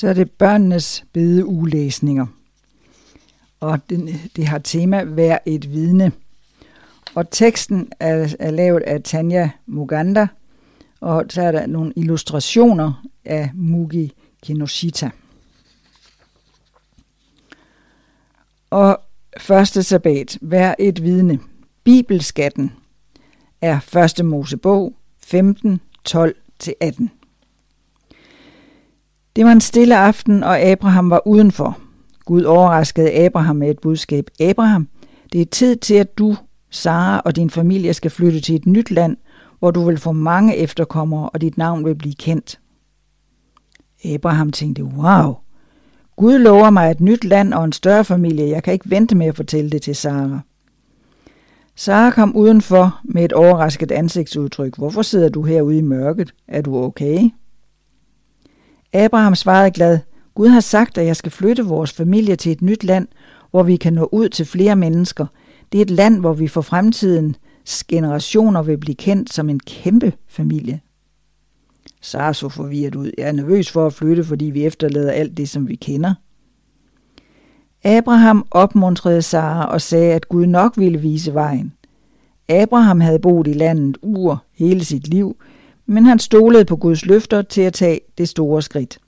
Så er det børnenes bedeugelæsninger. Og det, det har tema Vær et vidne. Og teksten er, er lavet af Tanja Muganda, og så er der nogle illustrationer af Mugi Kinoshita. Og første sabbat, vær et vidne. Bibelskatten er første Mosebog 15, 12-18. Det var en stille aften, og Abraham var udenfor. Gud overraskede Abraham med et budskab. Abraham, det er tid til, at du, Sara og din familie skal flytte til et nyt land, hvor du vil få mange efterkommere, og dit navn vil blive kendt. Abraham tænkte, wow, Gud lover mig et nyt land og en større familie. Jeg kan ikke vente med at fortælle det til Sara. Sara kom udenfor med et overrasket ansigtsudtryk. Hvorfor sidder du herude i mørket? Er du okay? Abraham svarede glad, Gud har sagt, at jeg skal flytte vores familie til et nyt land, hvor vi kan nå ud til flere mennesker. Det er et land, hvor vi for fremtidens generationer vil blive kendt som en kæmpe familie. Sara så forvirret ud. Jeg er nervøs for at flytte, fordi vi efterlader alt det, som vi kender. Abraham opmuntrede Sara og sagde, at Gud nok ville vise vejen. Abraham havde boet i landet ur hele sit liv, men han stolede på Guds løfter til at tage det store skridt.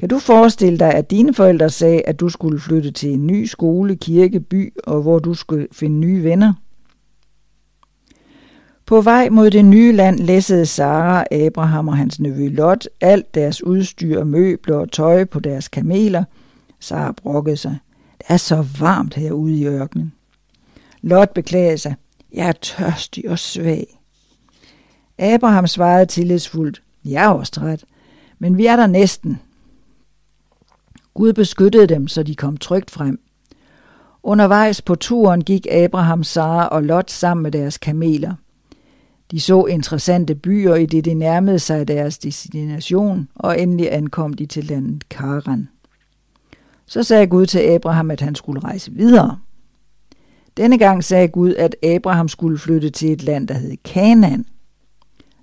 Kan du forestille dig, at dine forældre sagde, at du skulle flytte til en ny skole, kirke, by, og hvor du skulle finde nye venner? På vej mod det nye land læssede Sara, Abraham og hans nevø Lot alt deres udstyr, møbler og tøj på deres kameler. Sara brokkede sig. Det er så varmt herude i ørkenen. Lot beklagede sig. Jeg er tørstig og svag. Abraham svarede tillidsfuldt. Jeg er også træt, men vi er der næsten. Gud beskyttede dem, så de kom trygt frem. Undervejs på turen gik Abraham, Sara og Lot sammen med deres kameler – de så interessante byer, i det de nærmede sig deres destination, og endelig ankom de til landet Karan. Så sagde Gud til Abraham, at han skulle rejse videre. Denne gang sagde Gud, at Abraham skulle flytte til et land, der hed Kanaan.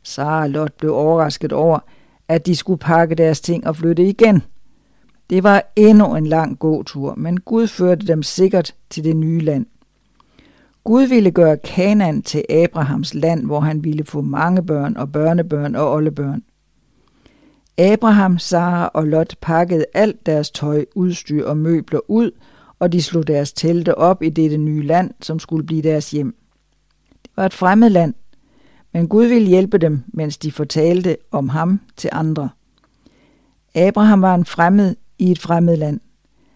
Sara og Lot blev overrasket over, at de skulle pakke deres ting og flytte igen. Det var endnu en lang gåtur, men Gud førte dem sikkert til det nye land. Gud ville gøre Kanaan til Abrahams land, hvor han ville få mange børn og børnebørn og oldebørn. Abraham, Sara og Lot pakkede alt deres tøj, udstyr og møbler ud, og de slog deres telte op i dette nye land, som skulle blive deres hjem. Det var et fremmed land, men Gud ville hjælpe dem, mens de fortalte om ham til andre. Abraham var en fremmed i et fremmed land.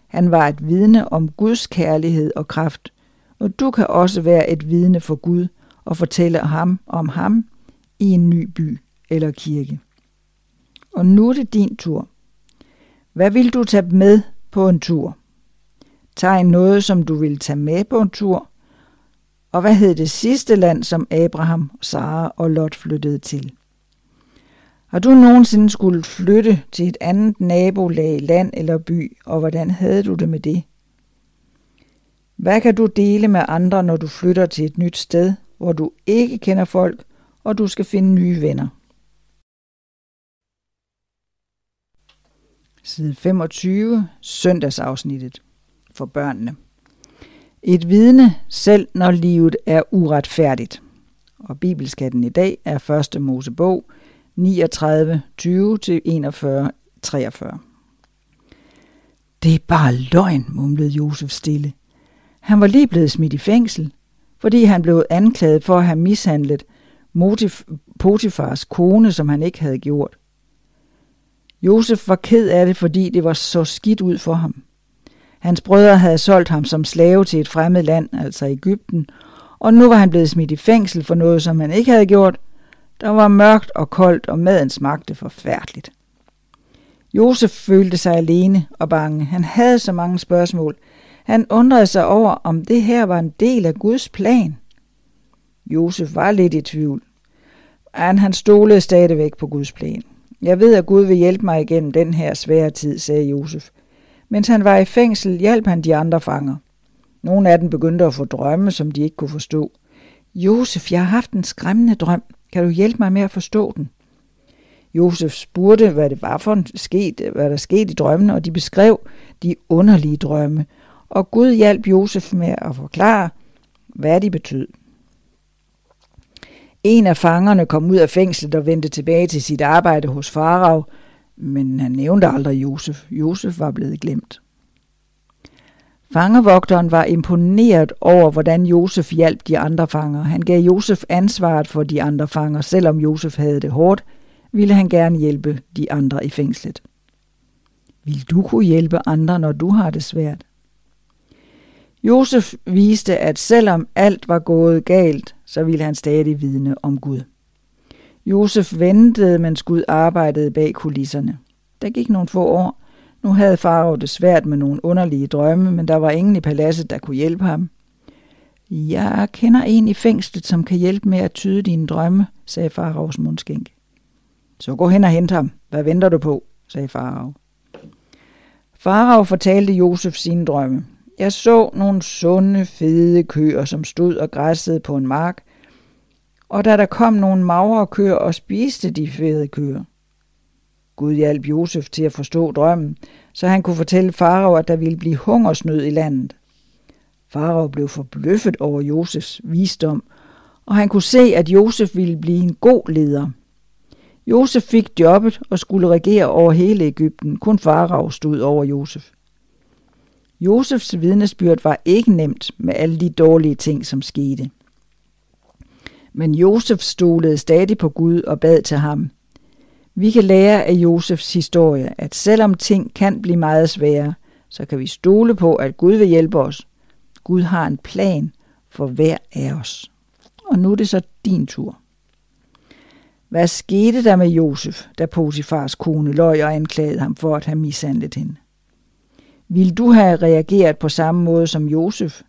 Han var et vidne om Guds kærlighed og kraft – og du kan også være et vidne for Gud og fortælle ham om ham i en ny by eller kirke. Og nu er det din tur. Hvad vil du tage med på en tur? Tag noget, som du vil tage med på en tur. Og hvad hed det sidste land, som Abraham, Sara og Lot flyttede til? Har du nogensinde skulle flytte til et andet nabolag, land eller by, og hvordan havde du det med det? Hvad kan du dele med andre, når du flytter til et nyt sted, hvor du ikke kender folk, og du skal finde nye venner? Side 25, søndagsafsnittet for børnene. Et vidne, selv når livet er uretfærdigt. Og bibelskatten i dag er 1. Mosebog 39, 20-41, 43. Det er bare løgn, mumlede Josef stille. Han var lige blevet smidt i fængsel, fordi han blev anklaget for at have mishandlet Potifars kone, som han ikke havde gjort. Josef var ked af det, fordi det var så skidt ud for ham. Hans brødre havde solgt ham som slave til et fremmed land, altså Ægypten, og nu var han blevet smidt i fængsel for noget, som han ikke havde gjort. Der var mørkt og koldt, og maden smagte forfærdeligt. Josef følte sig alene og bange. Han havde så mange spørgsmål, han undrede sig over, om det her var en del af Guds plan. Josef var lidt i tvivl, men han stolede stadigvæk på Guds plan. Jeg ved, at Gud vil hjælpe mig igennem den her svære tid, sagde Josef. Mens han var i fængsel, hjalp han de andre fanger. Nogle af dem begyndte at få drømme, som de ikke kunne forstå. Josef, jeg har haft en skræmmende drøm. Kan du hjælpe mig med at forstå den? Josef spurgte, hvad det var for sket, hvad der skete i drømmene, og de beskrev de underlige drømme. Og Gud hjalp Josef med at forklare, hvad de betød. En af fangerne kom ud af fængslet og vendte tilbage til sit arbejde hos Farag, men han nævnte aldrig Josef. Josef var blevet glemt. Fangevogteren var imponeret over, hvordan Josef hjalp de andre fanger. Han gav Josef ansvaret for de andre fanger. Selvom Josef havde det hårdt, ville han gerne hjælpe de andre i fængslet. Vil du kunne hjælpe andre, når du har det svært? Josef viste, at selvom alt var gået galt, så ville han stadig vidne om Gud. Josef ventede, mens Gud arbejdede bag kulisserne. Der gik nogle få år. Nu havde Farao det svært med nogle underlige drømme, men der var ingen i paladset, der kunne hjælpe ham. Jeg kender en i fængslet, som kan hjælpe med at tyde dine drømme, sagde Faraos mundskænk. Så gå hen og hent ham. Hvad venter du på? sagde Farao. Farao fortalte Josef sine drømme. Jeg så nogle sunde, fede køer, som stod og græssede på en mark, og da der kom nogle magre køer og spiste de fede køer. Gud hjalp Josef til at forstå drømmen, så han kunne fortælle Farao, at der ville blive hungersnød i landet. Farao blev forbløffet over Josefs visdom, og han kunne se, at Josef ville blive en god leder. Josef fik jobbet og skulle regere over hele Ægypten. Kun Farao stod over Josef. Josefs vidnesbyrd var ikke nemt med alle de dårlige ting, som skete. Men Josef stolede stadig på Gud og bad til ham. Vi kan lære af Josefs historie, at selvom ting kan blive meget svære, så kan vi stole på, at Gud vil hjælpe os. Gud har en plan for hver af os. Og nu er det så din tur. Hvad skete der med Josef, da Potifars kone løj og anklagede ham for at have mishandlet hende? Vil du have reageret på samme måde som Josef?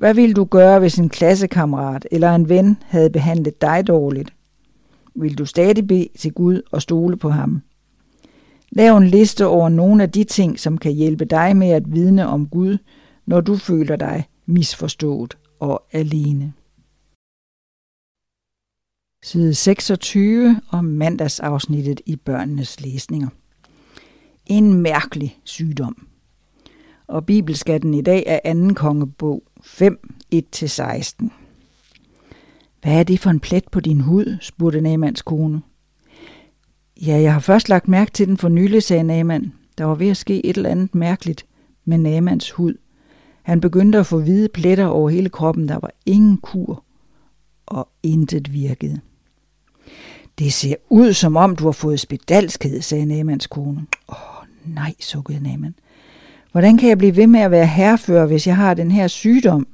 Hvad ville du gøre, hvis en klassekammerat eller en ven havde behandlet dig dårligt? Vil du stadig bede til Gud og stole på ham? Lav en liste over nogle af de ting, som kan hjælpe dig med at vidne om Gud, når du føler dig misforstået og alene. Side 26 om mandagsafsnittet i børnenes læsninger. En mærkelig sygdom og bibelskatten i dag er 2. kongebog 5, 1-16. Hvad er det for en plet på din hud? spurgte Namans kone. Ja, jeg har først lagt mærke til den for nylig, sagde Naman. Der var ved at ske et eller andet mærkeligt med Namans hud. Han begyndte at få hvide pletter over hele kroppen. Der var ingen kur, og intet virkede. Det ser ud, som om du har fået spedalskhed, sagde Namans kone. Åh, oh, nej, sukkede Naman. Hvordan kan jeg blive ved med at være herrefører, hvis jeg har den her sygdom?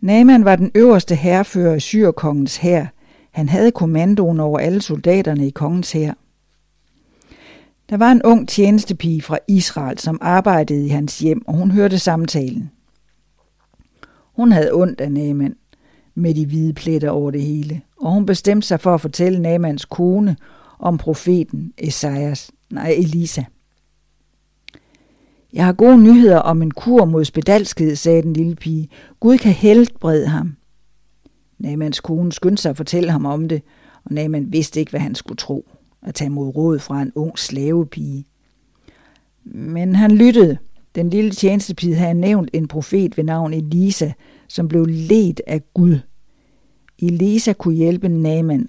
Naaman var den øverste herrefører i syrkongens hær. Han havde kommandoen over alle soldaterne i kongens hær. Der var en ung tjenestepige fra Israel, som arbejdede i hans hjem, og hun hørte samtalen. Hun havde ondt af Naaman med de hvide pletter over det hele, og hun bestemte sig for at fortælle Naamans kone om profeten Esajas, nej, Elisa. Jeg har gode nyheder om en kur mod spedalskhed, sagde den lille pige. Gud kan helbrede ham. Namans kone skyndte sig at fortælle ham om det, og Naman vidste ikke, hvad han skulle tro. At tage mod råd fra en ung slavepige. Men han lyttede. Den lille tjenestepige havde nævnt en profet ved navn Elisa, som blev ledt af Gud. Elisa kunne hjælpe Naman.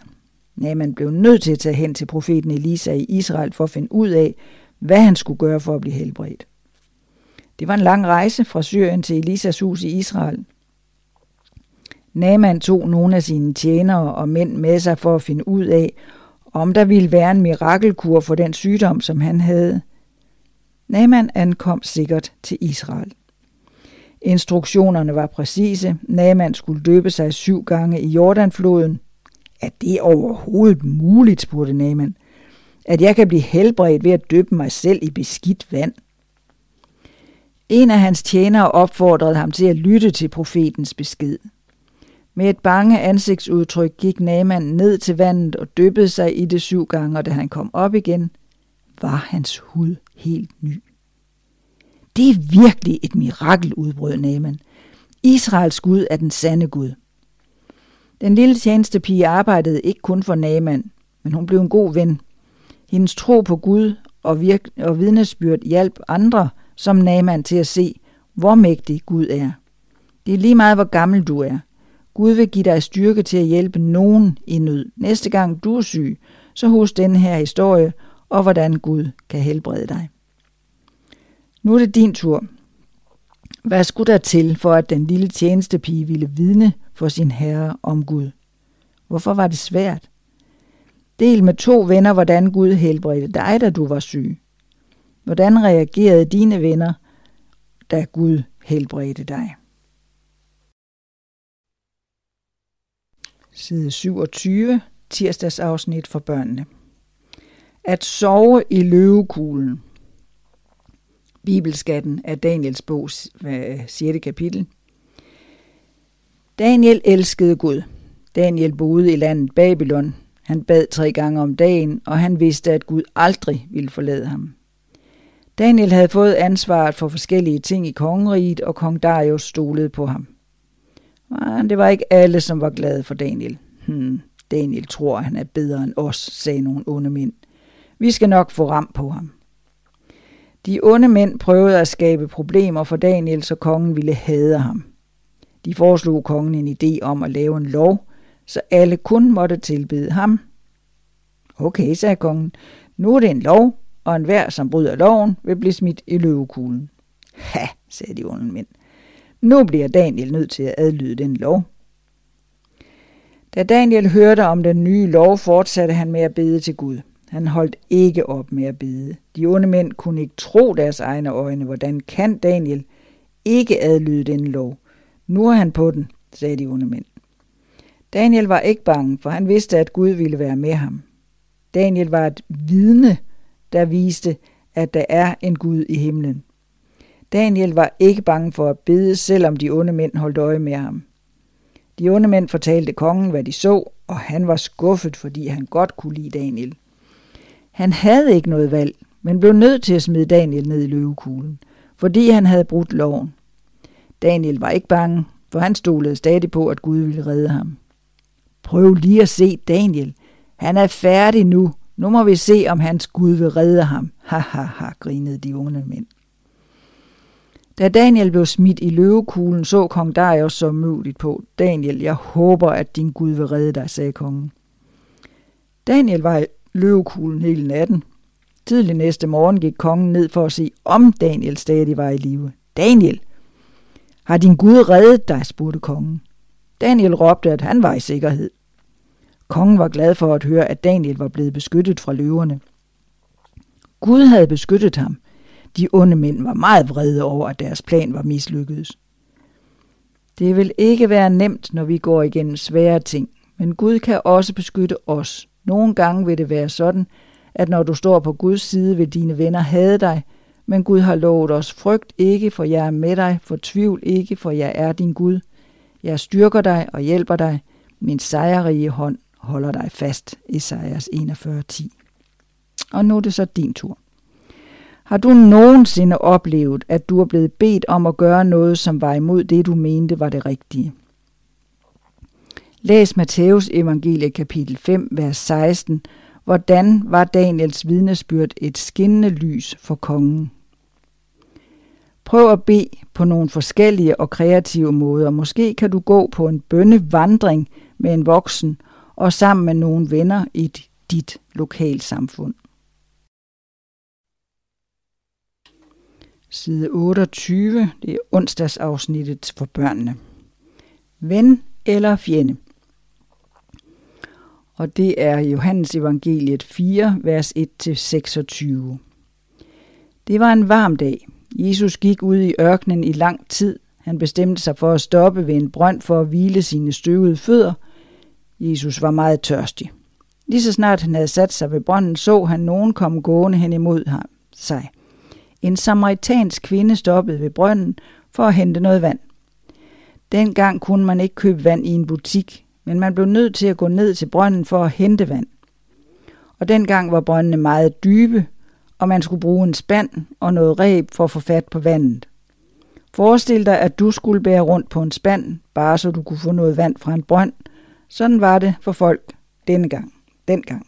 Naman blev nødt til at tage hen til profeten Elisa i Israel for at finde ud af, hvad han skulle gøre for at blive helbredt. Det var en lang rejse fra Syrien til Elisas hus i Israel. Naman tog nogle af sine tjenere og mænd med sig for at finde ud af, om der ville være en mirakelkur for den sygdom, som han havde. Naman ankom sikkert til Israel. Instruktionerne var præcise. Naman skulle døbe sig syv gange i Jordanfloden. Er det overhovedet muligt, spurgte Naman, At jeg kan blive helbredt ved at døbe mig selv i beskidt vand? En af hans tjenere opfordrede ham til at lytte til profetens besked. Med et bange ansigtsudtryk gik Naaman ned til vandet og dyppede sig i det syv gange, og da han kom op igen, var hans hud helt ny. Det er virkelig et mirakel, udbrød Naaman. Israels Gud er den sande Gud. Den lille tjenestepige arbejdede ikke kun for Naaman, men hun blev en god ven. Hendes tro på Gud og, virk- og vidnesbyrd hjalp andre som Naman til at se, hvor mægtig Gud er. Det er lige meget, hvor gammel du er. Gud vil give dig styrke til at hjælpe nogen i nød. Næste gang du er syg, så husk denne her historie og hvordan Gud kan helbrede dig. Nu er det din tur. Hvad skulle der til, for at den lille tjenestepige ville vidne for sin herre om Gud? Hvorfor var det svært? Del med to venner, hvordan Gud helbredte dig, da du var syg. Hvordan reagerede dine venner, da Gud helbredte dig? Side 27, tirsdagsafsnit for børnene. At sove i løvekuglen. Bibelskatten af Daniels bog, 6. Øh, kapitel. Daniel elskede Gud. Daniel boede i landet Babylon. Han bad tre gange om dagen, og han vidste, at Gud aldrig ville forlade ham. Daniel havde fået ansvaret for forskellige ting i kongeriget, og kong Darius stolede på ham. Men det var ikke alle, som var glade for Daniel. Hmm, Daniel tror, han er bedre end os, sagde nogle onde mænd. Vi skal nok få ram på ham. De onde mænd prøvede at skabe problemer for Daniel, så kongen ville hade ham. De foreslog kongen en idé om at lave en lov, så alle kun måtte tilbede ham. Okay, sagde kongen. Nu er det en lov, og enhver, som bryder loven, vil blive smidt i løvekuglen. Ha, sagde de onde mænd. Nu bliver Daniel nødt til at adlyde den lov. Da Daniel hørte om den nye lov, fortsatte han med at bede til Gud. Han holdt ikke op med at bede. De onde mænd kunne ikke tro deres egne øjne. Hvordan kan Daniel ikke adlyde den lov? Nu er han på den, sagde de onde mænd. Daniel var ikke bange, for han vidste, at Gud ville være med ham. Daniel var et vidne, der viste, at der er en Gud i himlen. Daniel var ikke bange for at bede, selvom de onde mænd holdt øje med ham. De onde mænd fortalte kongen, hvad de så, og han var skuffet, fordi han godt kunne lide Daniel. Han havde ikke noget valg, men blev nødt til at smide Daniel ned i løvekuglen, fordi han havde brudt loven. Daniel var ikke bange, for han stolede stadig på, at Gud ville redde ham. Prøv lige at se Daniel. Han er færdig nu. Nu må vi se, om hans Gud vil redde ham. Ha, ha, ha, grinede de unge mænd. Da Daniel blev smidt i løvekuglen, så kong Darius så muligt på. Daniel, jeg håber, at din Gud vil redde dig, sagde kongen. Daniel var i løvekuglen hele natten. Tidlig næste morgen gik kongen ned for at se, om Daniel stadig var i live. Daniel, har din Gud reddet dig, spurgte kongen. Daniel råbte, at han var i sikkerhed. Kongen var glad for at høre, at Daniel var blevet beskyttet fra løverne. Gud havde beskyttet ham. De onde mænd var meget vrede over, at deres plan var mislykkedes. Det vil ikke være nemt, når vi går igennem svære ting, men Gud kan også beskytte os. Nogle gange vil det være sådan, at når du står på Guds side, vil dine venner hade dig, men Gud har lovet os, frygt ikke, for jeg er med dig, tvivl ikke, for jeg er din Gud. Jeg styrker dig og hjælper dig. Min sejrrige hånd holder dig fast. Esajas 41.10 Og nu er det så din tur. Har du nogensinde oplevet, at du er blevet bedt om at gøre noget, som var imod det, du mente var det rigtige? Læs Matthæus evangelie kapitel 5, vers 16. Hvordan var Daniels vidnesbyrd et skinnende lys for kongen? Prøv at bede på nogle forskellige og kreative måder. Måske kan du gå på en bønnevandring med en voksen og sammen med nogle venner i dit lokalsamfund. Side 28, det er onsdagsafsnittet for børnene. Ven eller fjende? Og det er Johannes evangeliet 4, vers 1-26. Det var en varm dag. Jesus gik ud i ørkenen i lang tid. Han bestemte sig for at stoppe ved en brønd for at hvile sine støvede fødder. Jesus var meget tørstig. Lige så snart han havde sat sig ved brønden, så han nogen komme gående hen imod ham, sig. En samaritansk kvinde stoppede ved brønden for at hente noget vand. Dengang kunne man ikke købe vand i en butik, men man blev nødt til at gå ned til brønden for at hente vand. Og dengang var brøndene meget dybe, og man skulle bruge en spand og noget reb for at få fat på vandet. Forestil dig, at du skulle bære rundt på en spand, bare så du kunne få noget vand fra en brønd. Sådan var det for folk denne gang, dengang.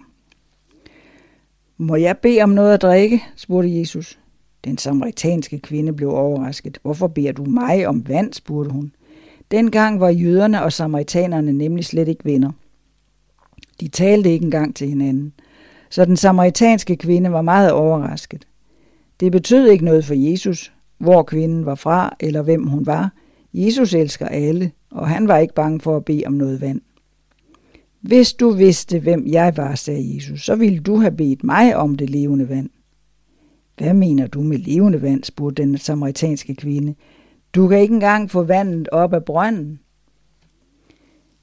Må jeg bede om noget at drikke? spurgte Jesus. Den samaritanske kvinde blev overrasket. Hvorfor beder du mig om vand? spurgte hun. Dengang var jøderne og samaritanerne nemlig slet ikke venner. De talte ikke engang til hinanden. Så den samaritanske kvinde var meget overrasket. Det betød ikke noget for Jesus, hvor kvinden var fra eller hvem hun var. Jesus elsker alle, og han var ikke bange for at bede om noget vand. Hvis du vidste, hvem jeg var, sagde Jesus, så ville du have bedt mig om det levende vand. Hvad mener du med levende vand, spurgte den samaritanske kvinde. Du kan ikke engang få vandet op af brønden.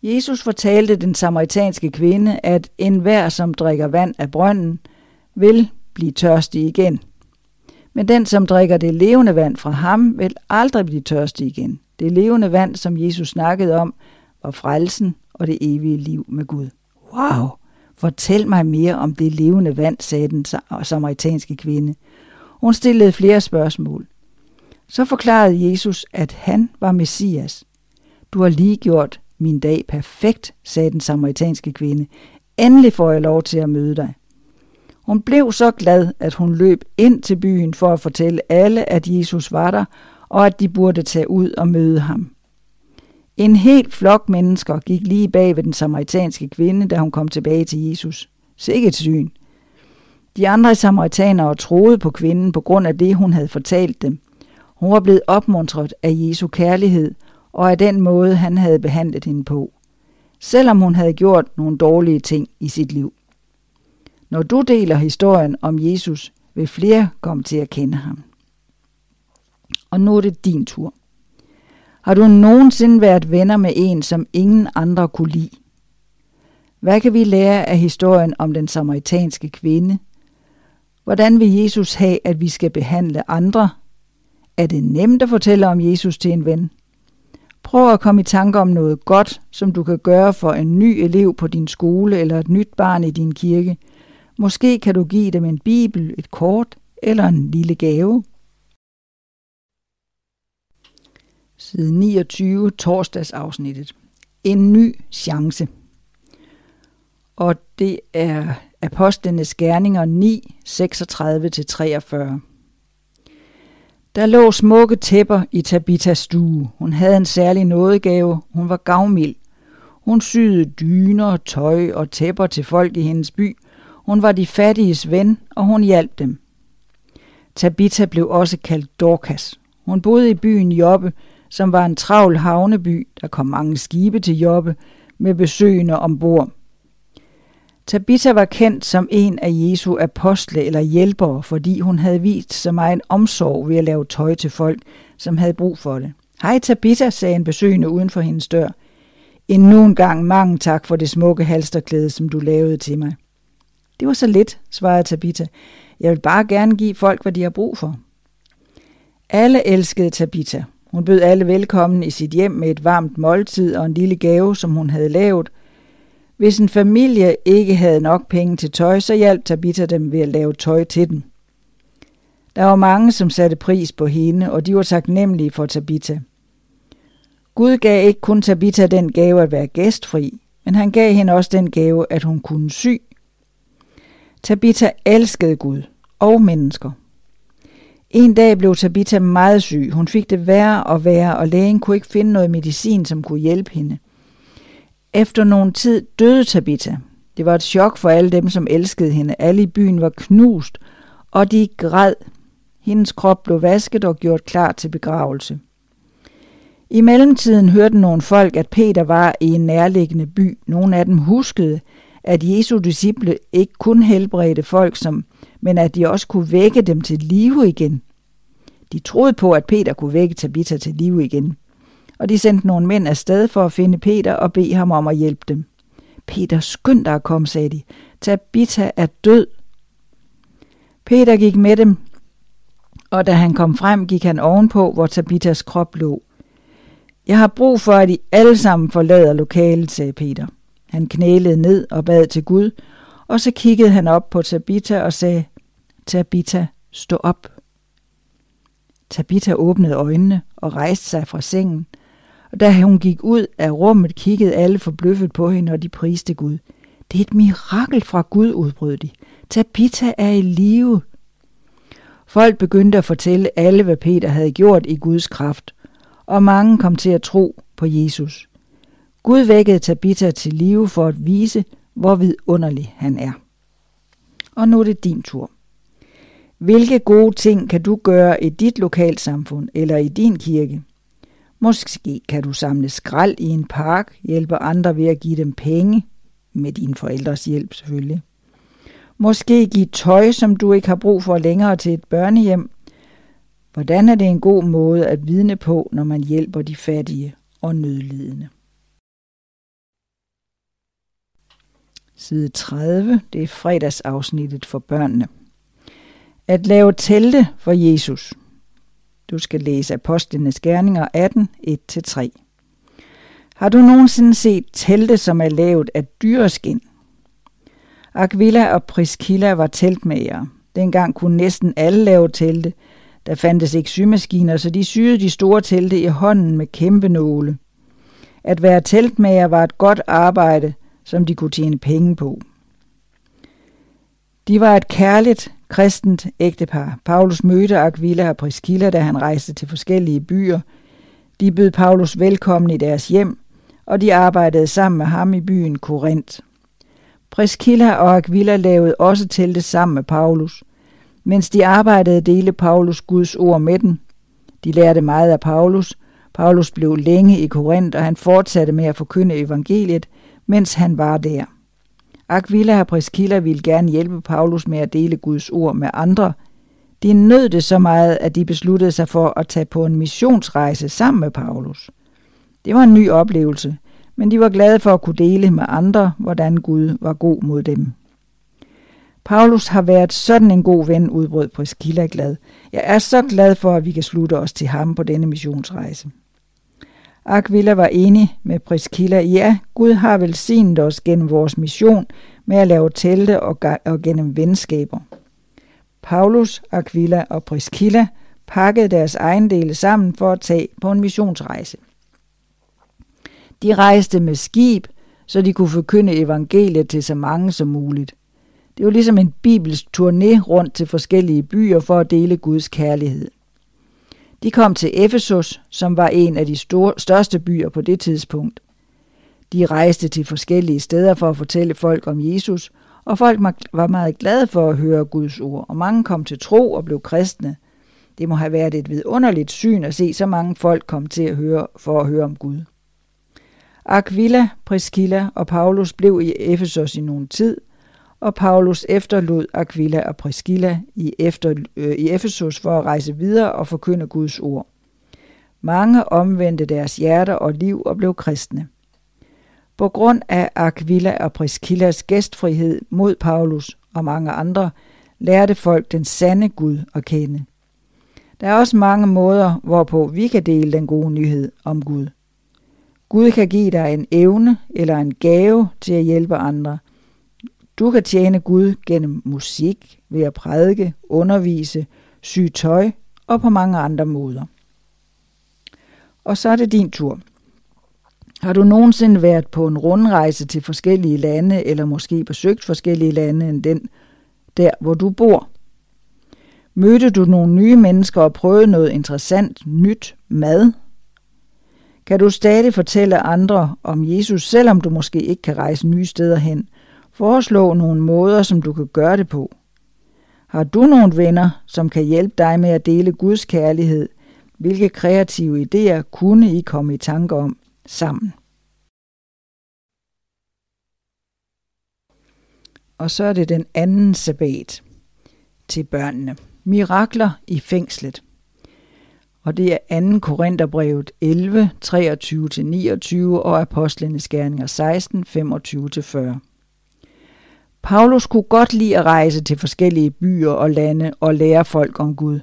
Jesus fortalte den samaritanske kvinde, at enhver, som drikker vand af brønden, vil blive tørstig igen. Men den, som drikker det levende vand fra ham, vil aldrig blive tørstig igen. Det levende vand, som Jesus snakkede om, var frelsen og det evige liv med Gud. Wow! Fortæl mig mere om det levende vand, sagde den samaritanske kvinde. Hun stillede flere spørgsmål. Så forklarede Jesus, at han var Messias. Du har lige gjort min dag perfekt, sagde den samaritanske kvinde. Endelig får jeg lov til at møde dig. Hun blev så glad, at hun løb ind til byen for at fortælle alle, at Jesus var der, og at de burde tage ud og møde ham. En helt flok mennesker gik lige bag ved den samaritanske kvinde, da hun kom tilbage til Jesus. Sikkert syn. De andre samaritanere troede på kvinden på grund af det, hun havde fortalt dem. Hun var blevet opmuntret af Jesu kærlighed og af den måde, han havde behandlet hende på, selvom hun havde gjort nogle dårlige ting i sit liv. Når du deler historien om Jesus, vil flere komme til at kende ham. Og nu er det din tur. Har du nogensinde været venner med en, som ingen andre kunne lide? Hvad kan vi lære af historien om den samaritanske kvinde? Hvordan vil Jesus have, at vi skal behandle andre? Er det nemt at fortælle om Jesus til en ven? Prøv at komme i tanke om noget godt, som du kan gøre for en ny elev på din skole eller et nyt barn i din kirke. Måske kan du give dem en bibel, et kort eller en lille gave. Side 29, torsdagsafsnittet. En ny chance. Og det er Apostlenes Gerninger 9, 36-43. Der lå smukke tæpper i Tabitas stue. Hun havde en særlig nådegave. Hun var gavmild. Hun syede dyner, tøj og tæpper til folk i hendes by. Hun var de fattiges ven, og hun hjalp dem. Tabita blev også kaldt Dorcas. Hun boede i byen Jobbe, som var en travl havneby. Der kom mange skibe til Jobbe med besøgende ombord. Tabitha var kendt som en af Jesu apostle eller hjælpere, fordi hun havde vist så meget omsorg ved at lave tøj til folk, som havde brug for det. Hej Tabitha, sagde en besøgende uden for hendes dør. Endnu en gang mange tak for det smukke halsterklæde, som du lavede til mig. Det var så lidt, svarede Tabitha. Jeg vil bare gerne give folk, hvad de har brug for. Alle elskede Tabitha. Hun bød alle velkommen i sit hjem med et varmt måltid og en lille gave, som hun havde lavet – hvis en familie ikke havde nok penge til tøj, så hjalp Tabitha dem ved at lave tøj til dem. Der var mange, som satte pris på hende, og de var taknemmelige for Tabitha. Gud gav ikke kun Tabitha den gave at være gæstfri, men han gav hende også den gave, at hun kunne sy. Tabitha elskede Gud og mennesker. En dag blev Tabitha meget syg. Hun fik det værre og værre, og lægen kunne ikke finde noget medicin, som kunne hjælpe hende – efter nogen tid døde Tabitha. Det var et chok for alle dem, som elskede hende. Alle i byen var knust, og de græd. Hendes krop blev vasket og gjort klar til begravelse. I mellemtiden hørte nogle folk, at Peter var i en nærliggende by. Nogle af dem huskede, at Jesu disciple ikke kun helbredte folk, som, men at de også kunne vække dem til live igen. De troede på, at Peter kunne vække Tabitha til live igen og de sendte nogle mænd afsted for at finde Peter og bede ham om at hjælpe dem. Peter, skynd dig at komme, sagde de. Tabitha er død. Peter gik med dem, og da han kom frem, gik han ovenpå, hvor Tabitas krop lå. Jeg har brug for, at I alle sammen forlader lokalet, sagde Peter. Han knælede ned og bad til Gud, og så kiggede han op på Tabitha og sagde, Tabita, stå op. Tabita åbnede øjnene og rejste sig fra sengen – og da hun gik ud af rummet, kiggede alle forbløffet på hende, og de priste Gud. Det er et mirakel fra Gud, udbrød de. Tabita er i live. Folk begyndte at fortælle alle, hvad Peter havde gjort i Guds kraft, og mange kom til at tro på Jesus. Gud vækkede Tabita til live for at vise, hvor vidunderlig han er. Og nu er det din tur. Hvilke gode ting kan du gøre i dit lokalsamfund eller i din kirke? Måske kan du samle skrald i en park, hjælpe andre ved at give dem penge, med dine forældres hjælp selvfølgelig. Måske give tøj, som du ikke har brug for længere til et børnehjem. Hvordan er det en god måde at vidne på, når man hjælper de fattige og nødlidende? Side 30, det er fredagsafsnittet for børnene. At lave telte for Jesus. Du skal læse Apostlenes Gerninger 18, 1-3. Har du nogensinde set telte, som er lavet af dyreskin? Aquila og Priscilla var teltmager. Dengang kunne næsten alle lave telte. Der fandtes ikke symaskiner, så de syede de store telte i hånden med kæmpe nåle. At være teltmager var et godt arbejde, som de kunne tjene penge på. De var et kærligt, kristent ægtepar. Paulus mødte Aquila og Priscilla, da han rejste til forskellige byer. De bød Paulus velkommen i deres hjem, og de arbejdede sammen med ham i byen Korinth. Priscilla og Aquila lavede også teltet sammen med Paulus. Mens de arbejdede, delte Paulus Guds ord med dem. De lærte meget af Paulus. Paulus blev længe i Korinth, og han fortsatte med at forkynde evangeliet, mens han var der. Aquila og Priscilla ville gerne hjælpe Paulus med at dele Guds ord med andre. De nød det så meget, at de besluttede sig for at tage på en missionsrejse sammen med Paulus. Det var en ny oplevelse, men de var glade for at kunne dele med andre, hvordan Gud var god mod dem. Paulus har været sådan en god ven, udbrød Priscilla glad. Jeg er så glad for, at vi kan slutte os til ham på denne missionsrejse. Aquila var enig med Priskilla. Ja, Gud har velsignet os gennem vores mission med at lave telte og, og gennem venskaber. Paulus, Aquila og Priskilla pakkede deres ejendele sammen for at tage på en missionsrejse. De rejste med skib, så de kunne forkynde evangeliet til så mange som muligt. Det var ligesom en bibelsk turné rundt til forskellige byer for at dele Guds kærlighed. De kom til Efesus, som var en af de store, største byer på det tidspunkt. De rejste til forskellige steder for at fortælle folk om Jesus, og folk var meget glade for at høre Guds ord, og mange kom til tro og blev kristne. Det må have været et vidunderligt syn at se så mange folk komme til at høre for at høre om Gud. Aquila, Priscilla og Paulus blev i Efesos i nogen tid, og Paulus efterlod Aquila og Priscilla i, efter, øh, i Efesos for at rejse videre og forkynde Guds ord. Mange omvendte deres hjerter og liv og blev kristne. På grund af Aquila og Priscillas gæstfrihed mod Paulus og mange andre, lærte folk den sande Gud at kende. Der er også mange måder, hvorpå vi kan dele den gode nyhed om Gud. Gud kan give dig en evne eller en gave til at hjælpe andre. Du kan tjene Gud gennem musik, ved at prædike, undervise, sy tøj og på mange andre måder. Og så er det din tur. Har du nogensinde været på en rundrejse til forskellige lande, eller måske besøgt forskellige lande end den, der hvor du bor? Mødte du nogle nye mennesker og prøvede noget interessant, nyt mad kan du stadig fortælle andre om Jesus, selvom du måske ikke kan rejse nye steder hen. Foreslå nogle måder, som du kan gøre det på. Har du nogle venner, som kan hjælpe dig med at dele Guds kærlighed? Hvilke kreative idéer kunne I komme i tanke om sammen? Og så er det den anden sabbat til børnene. Mirakler i fængslet og det er 2. Korintherbrevet 11, 23-29 og Apostlenes Gerninger 16, 25-40. Paulus kunne godt lide at rejse til forskellige byer og lande og lære folk om Gud.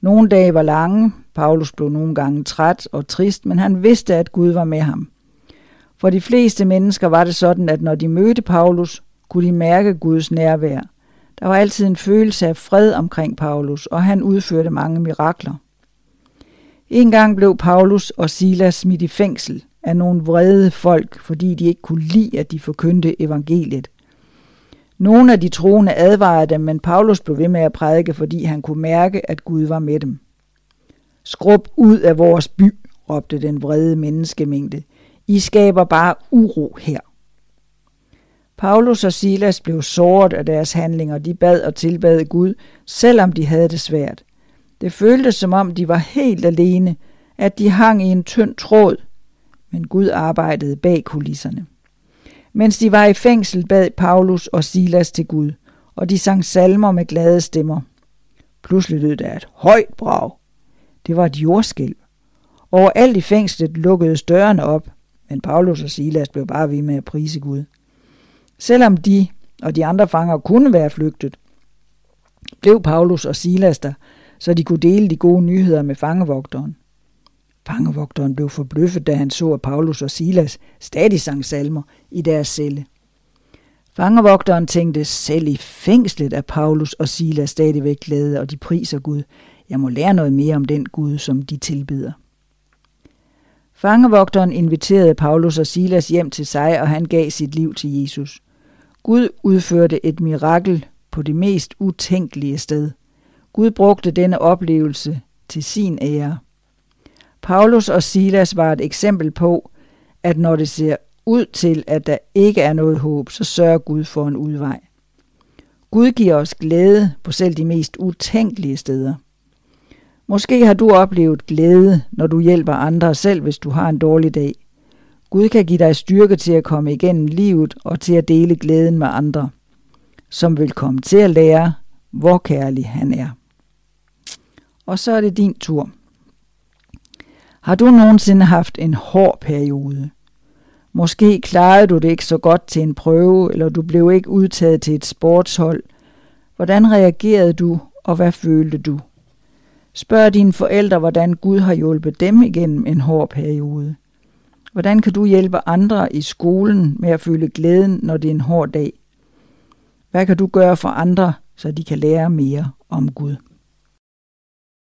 Nogle dage var lange, Paulus blev nogle gange træt og trist, men han vidste, at Gud var med ham. For de fleste mennesker var det sådan, at når de mødte Paulus, kunne de mærke Guds nærvær. Der var altid en følelse af fred omkring Paulus, og han udførte mange mirakler. En gang blev Paulus og Silas smidt i fængsel af nogle vrede folk, fordi de ikke kunne lide, at de forkyndte evangeliet. Nogle af de troende advarede dem, men Paulus blev ved med at prædike, fordi han kunne mærke, at Gud var med dem. Skrub ud af vores by, råbte den vrede menneskemængde. I skaber bare uro her. Paulus og Silas blev såret af deres handlinger. De bad og tilbad Gud, selvom de havde det svært. Det føltes som om de var helt alene, at de hang i en tynd tråd, men Gud arbejdede bag kulisserne. Mens de var i fængsel, bad Paulus og Silas til Gud, og de sang salmer med glade stemmer. Pludselig lød der et højt brag. Det var et jordskælv. Overalt i fængslet lukkede dørene op, men Paulus og Silas blev bare ved med at prise Gud. Selvom de og de andre fanger kunne være flygtet, blev Paulus og Silas der, så de kunne dele de gode nyheder med fangevogteren. Fangevogteren blev forbløffet, da han så, at Paulus og Silas stadig sang salmer i deres celle. Fangevogteren tænkte, selv i fængslet er Paulus og Silas stadigvæk glade, og de priser Gud. Jeg må lære noget mere om den Gud, som de tilbyder. Fangevogteren inviterede Paulus og Silas hjem til sig, og han gav sit liv til Jesus. Gud udførte et mirakel på det mest utænkelige sted. Gud brugte denne oplevelse til sin ære. Paulus og Silas var et eksempel på, at når det ser ud til, at der ikke er noget håb, så sørger Gud for en udvej. Gud giver os glæde på selv de mest utænkelige steder. Måske har du oplevet glæde, når du hjælper andre selv, hvis du har en dårlig dag. Gud kan give dig styrke til at komme igennem livet og til at dele glæden med andre, som vil komme til at lære, hvor kærlig han er. Og så er det din tur. Har du nogensinde haft en hård periode? Måske klarede du det ikke så godt til en prøve, eller du blev ikke udtaget til et sportshold. Hvordan reagerede du, og hvad følte du? Spørg dine forældre, hvordan Gud har hjulpet dem igennem en hård periode. Hvordan kan du hjælpe andre i skolen med at føle glæden, når det er en hård dag? Hvad kan du gøre for andre, så de kan lære mere om Gud?